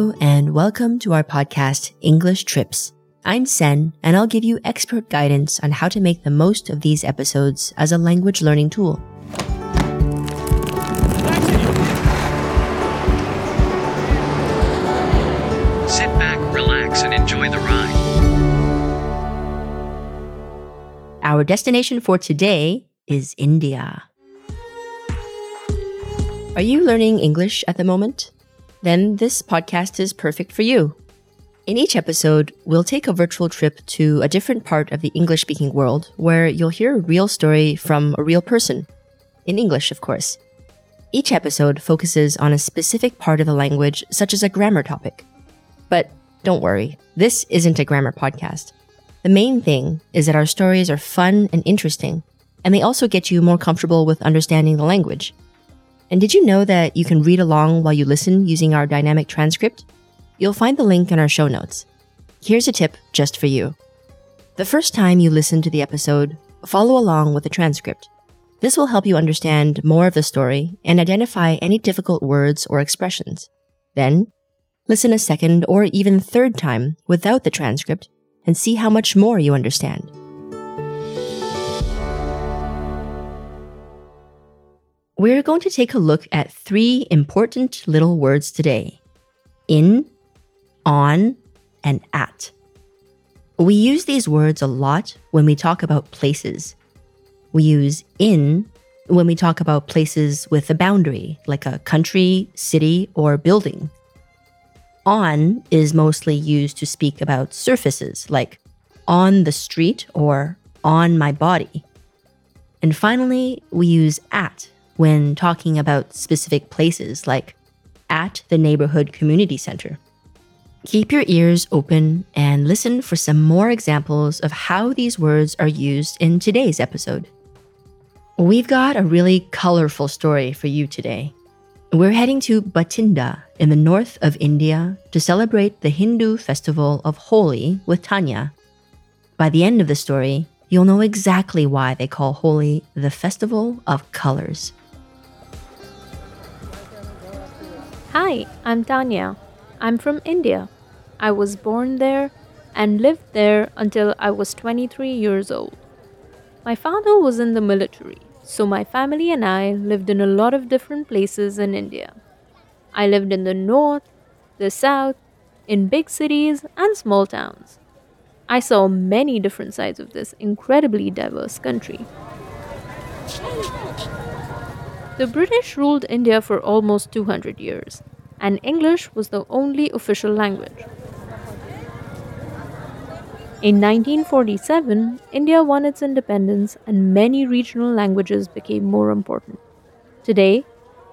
Hello, and welcome to our podcast, English Trips. I'm Sen, and I'll give you expert guidance on how to make the most of these episodes as a language learning tool. Sit back, relax, and enjoy the ride. Our destination for today is India. Are you learning English at the moment? Then this podcast is perfect for you. In each episode, we'll take a virtual trip to a different part of the English speaking world where you'll hear a real story from a real person. In English, of course. Each episode focuses on a specific part of the language, such as a grammar topic. But don't worry, this isn't a grammar podcast. The main thing is that our stories are fun and interesting, and they also get you more comfortable with understanding the language. And did you know that you can read along while you listen using our dynamic transcript? You'll find the link in our show notes. Here's a tip just for you. The first time you listen to the episode, follow along with the transcript. This will help you understand more of the story and identify any difficult words or expressions. Then, listen a second or even third time without the transcript and see how much more you understand. We're going to take a look at three important little words today in, on, and at. We use these words a lot when we talk about places. We use in when we talk about places with a boundary, like a country, city, or building. On is mostly used to speak about surfaces, like on the street or on my body. And finally, we use at when talking about specific places like at the neighborhood community center. Keep your ears open and listen for some more examples of how these words are used in today's episode. We've got a really colorful story for you today. We're heading to Bathinda in the north of India to celebrate the Hindu festival of Holi with Tanya. By the end of the story, you'll know exactly why they call Holi the Festival of Colors. Hi, I'm Tanya. I'm from India. I was born there and lived there until I was 23 years old. My father was in the military, so my family and I lived in a lot of different places in India. I lived in the north, the south, in big cities, and small towns. I saw many different sides of this incredibly diverse country. The British ruled India for almost 200 years, and English was the only official language. In 1947, India won its independence and many regional languages became more important. Today,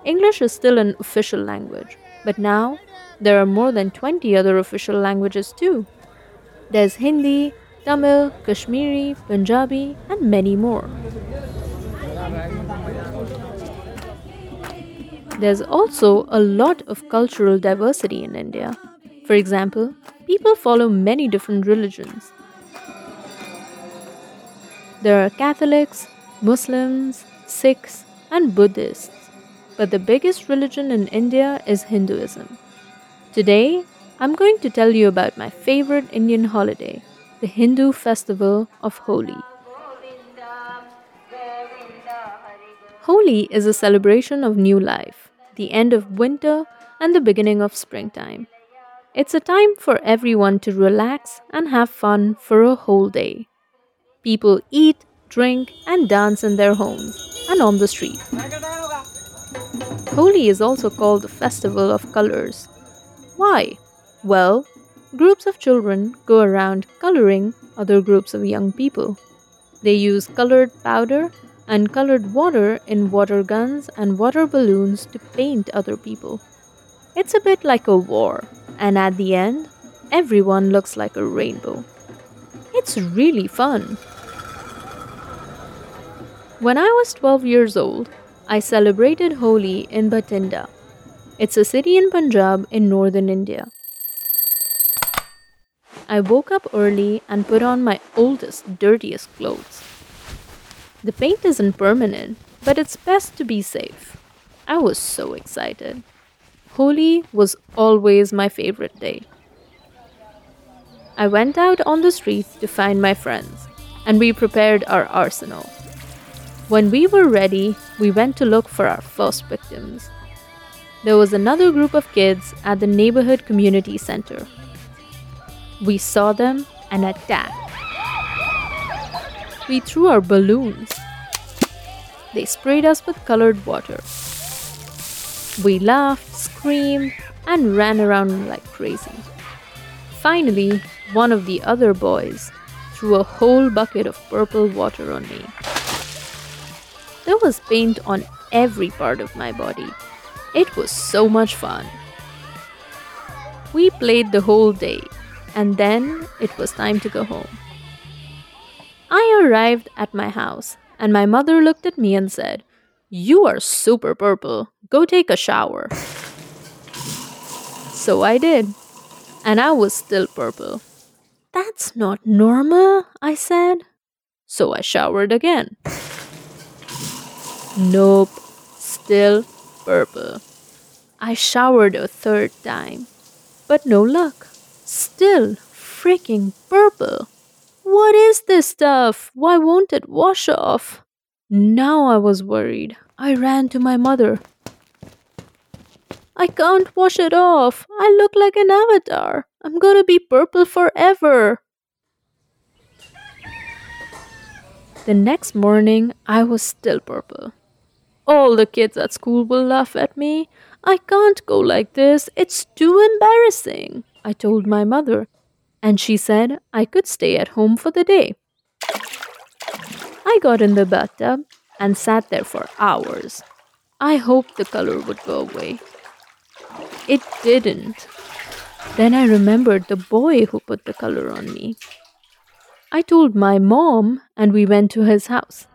English is still an official language, but now there are more than 20 other official languages too. There's Hindi, Tamil, Kashmiri, Punjabi, and many more. There's also a lot of cultural diversity in India. For example, people follow many different religions. There are Catholics, Muslims, Sikhs, and Buddhists. But the biggest religion in India is Hinduism. Today, I'm going to tell you about my favorite Indian holiday, the Hindu festival of Holi. Holi is a celebration of new life, the end of winter, and the beginning of springtime. It's a time for everyone to relax and have fun for a whole day. People eat, drink, and dance in their homes and on the street. Holi is also called the Festival of Colors. Why? Well, groups of children go around coloring other groups of young people. They use colored powder and colored water in water guns and water balloons to paint other people. It's a bit like a war, and at the end, everyone looks like a rainbow. It's really fun. When I was 12 years old, I celebrated Holi in Bathinda. It's a city in Punjab in northern India. I woke up early and put on my oldest, dirtiest clothes. The paint isn't permanent, but it's best to be safe. I was so excited. Holi was always my favorite day. I went out on the street to find my friends, and we prepared our arsenal. When we were ready, we went to look for our first victims. There was another group of kids at the neighborhood community center. We saw them and attacked. We threw our balloons. They sprayed us with colored water. We laughed, screamed, and ran around like crazy. Finally, one of the other boys threw a whole bucket of purple water on me. There was paint on every part of my body. It was so much fun. We played the whole day, and then it was time to go home. Arrived at my house, and my mother looked at me and said, You are super purple. Go take a shower. So I did, and I was still purple. That's not normal, I said. So I showered again. Nope, still purple. I showered a third time, but no luck. Still freaking purple. What is this stuff? Why won't it wash off? Now I was worried. I ran to my mother. I can't wash it off. I look like an avatar. I'm gonna be purple forever. The next morning, I was still purple. All the kids at school will laugh at me. I can't go like this. It's too embarrassing, I told my mother and she said I could stay at home for the day. I got in the bathtub and sat there for hours. I hoped the color would go away. It didn't. Then I remembered the boy who put the color on me. I told my mom, and we went to his house.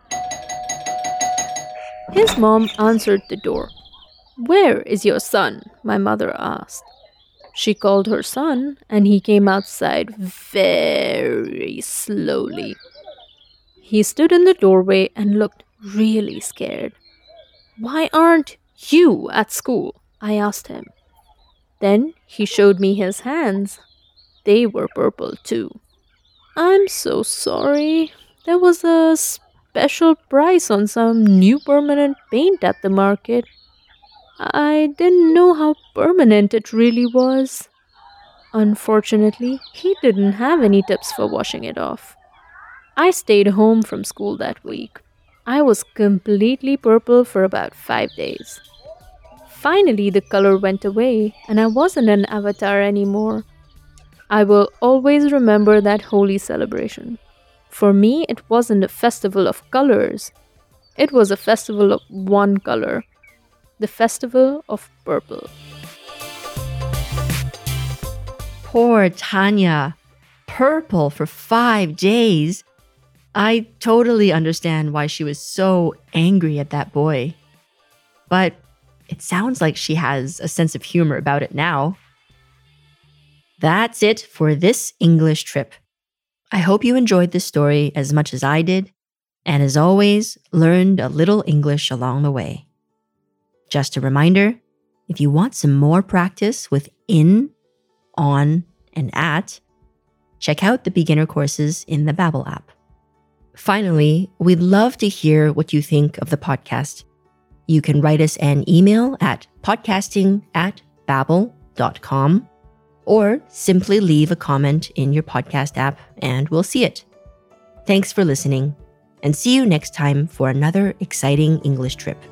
His mom answered the door. Where is your son? my mother asked. She called her son, and he came outside very slowly. He stood in the doorway and looked really scared. Why aren't you at school? I asked him. Then he showed me his hands. They were purple too. I'm so sorry. There was a special price on some new permanent paint at the market. I didn't know how permanent it really was. Unfortunately, he didn't have any tips for washing it off. I stayed home from school that week. I was completely purple for about five days. Finally, the color went away, and I wasn't an avatar anymore. I will always remember that Holi celebration. For me, it wasn't a festival of colors, it was a festival of one color the Festival of Purple. Poor Tanya. Purple for five days. I totally understand why she was so angry at that boy. But it sounds like she has a sense of humor about it now. That's it for this English trip. I hope you enjoyed this story as much as I did, and as always, learned a little English along the way. Just a reminder if you want some more practice with in, on, and at, check out the beginner courses in the Babbel app. Finally, we'd love to hear what you think of the podcast. You can write us an email at podcasting at babbel.com or simply leave a comment in your podcast app and we'll see it. Thanks for listening and see you next time for another exciting English trip.